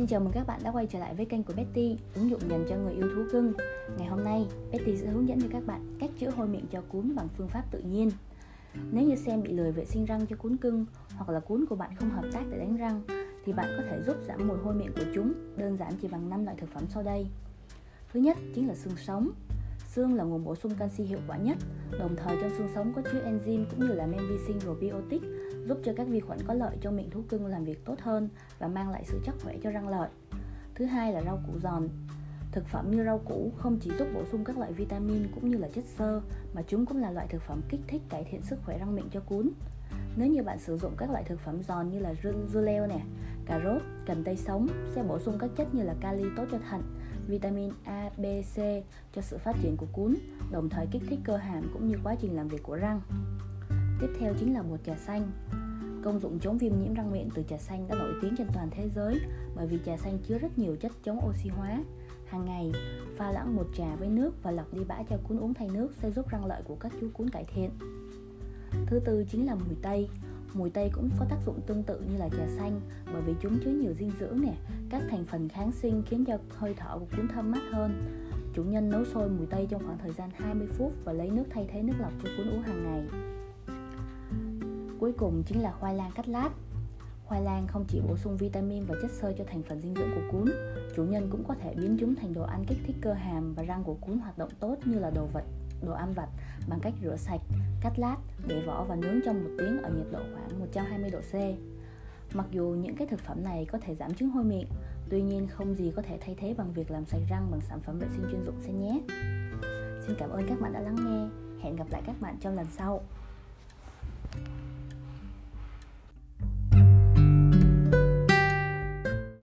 xin chào mừng các bạn đã quay trở lại với kênh của Betty, ứng dụng dành cho người yêu thú cưng. Ngày hôm nay, Betty sẽ hướng dẫn cho các bạn cách chữa hôi miệng cho cún bằng phương pháp tự nhiên. Nếu như xem bị lười vệ sinh răng cho cún cưng hoặc là cún của bạn không hợp tác để đánh răng thì bạn có thể giúp giảm mùi hôi miệng của chúng đơn giản chỉ bằng 5 loại thực phẩm sau đây. Thứ nhất chính là xương sống. Xương là nguồn bổ sung canxi hiệu quả nhất, đồng thời trong xương sống có chứa enzyme cũng như là men vi sinh probiotic giúp cho các vi khuẩn có lợi cho miệng thú cưng làm việc tốt hơn và mang lại sự chắc khỏe cho răng lợi. Thứ hai là rau củ giòn. Thực phẩm như rau củ không chỉ giúp bổ sung các loại vitamin cũng như là chất xơ mà chúng cũng là loại thực phẩm kích thích cải thiện sức khỏe răng miệng cho cún. Nếu như bạn sử dụng các loại thực phẩm giòn như là dưa leo nè, cà rốt, cần tây sống sẽ bổ sung các chất như là kali tốt cho thận, vitamin A, B, C cho sự phát triển của cún, đồng thời kích thích cơ hàm cũng như quá trình làm việc của răng. Tiếp theo chính là bột trà xanh. Công dụng chống viêm nhiễm răng miệng từ trà xanh đã nổi tiếng trên toàn thế giới bởi vì trà xanh chứa rất nhiều chất chống oxy hóa. Hàng ngày, pha loãng bột trà với nước và lọc đi bã cho cún uống thay nước sẽ giúp răng lợi của các chú cún cải thiện. Thứ tư chính là mùi tây. Mùi tây cũng có tác dụng tương tự như là trà xanh bởi vì chúng chứa nhiều dinh dưỡng nè, các thành phần kháng sinh khiến cho hơi thở của cuốn thơm mát hơn. Chủ nhân nấu sôi mùi tây trong khoảng thời gian 20 phút và lấy nước thay thế nước lọc cho cuốn uống hàng ngày. Cuối cùng chính là khoai lang cắt lát. Khoai lang không chỉ bổ sung vitamin và chất xơ cho thành phần dinh dưỡng của cuốn, chủ nhân cũng có thể biến chúng thành đồ ăn kích thích cơ hàm và răng của cuốn hoạt động tốt như là đồ vật, đồ ăn vặt bằng cách rửa sạch, cắt lát, để vỏ và nướng trong một tiếng ở nhiệt độ khoảng 120 độ C. Mặc dù những cái thực phẩm này có thể giảm chứng hôi miệng, tuy nhiên không gì có thể thay thế bằng việc làm sạch răng bằng sản phẩm vệ sinh chuyên dụng xe nhé. Xin cảm ơn các bạn đã lắng nghe. Hẹn gặp lại các bạn trong lần sau.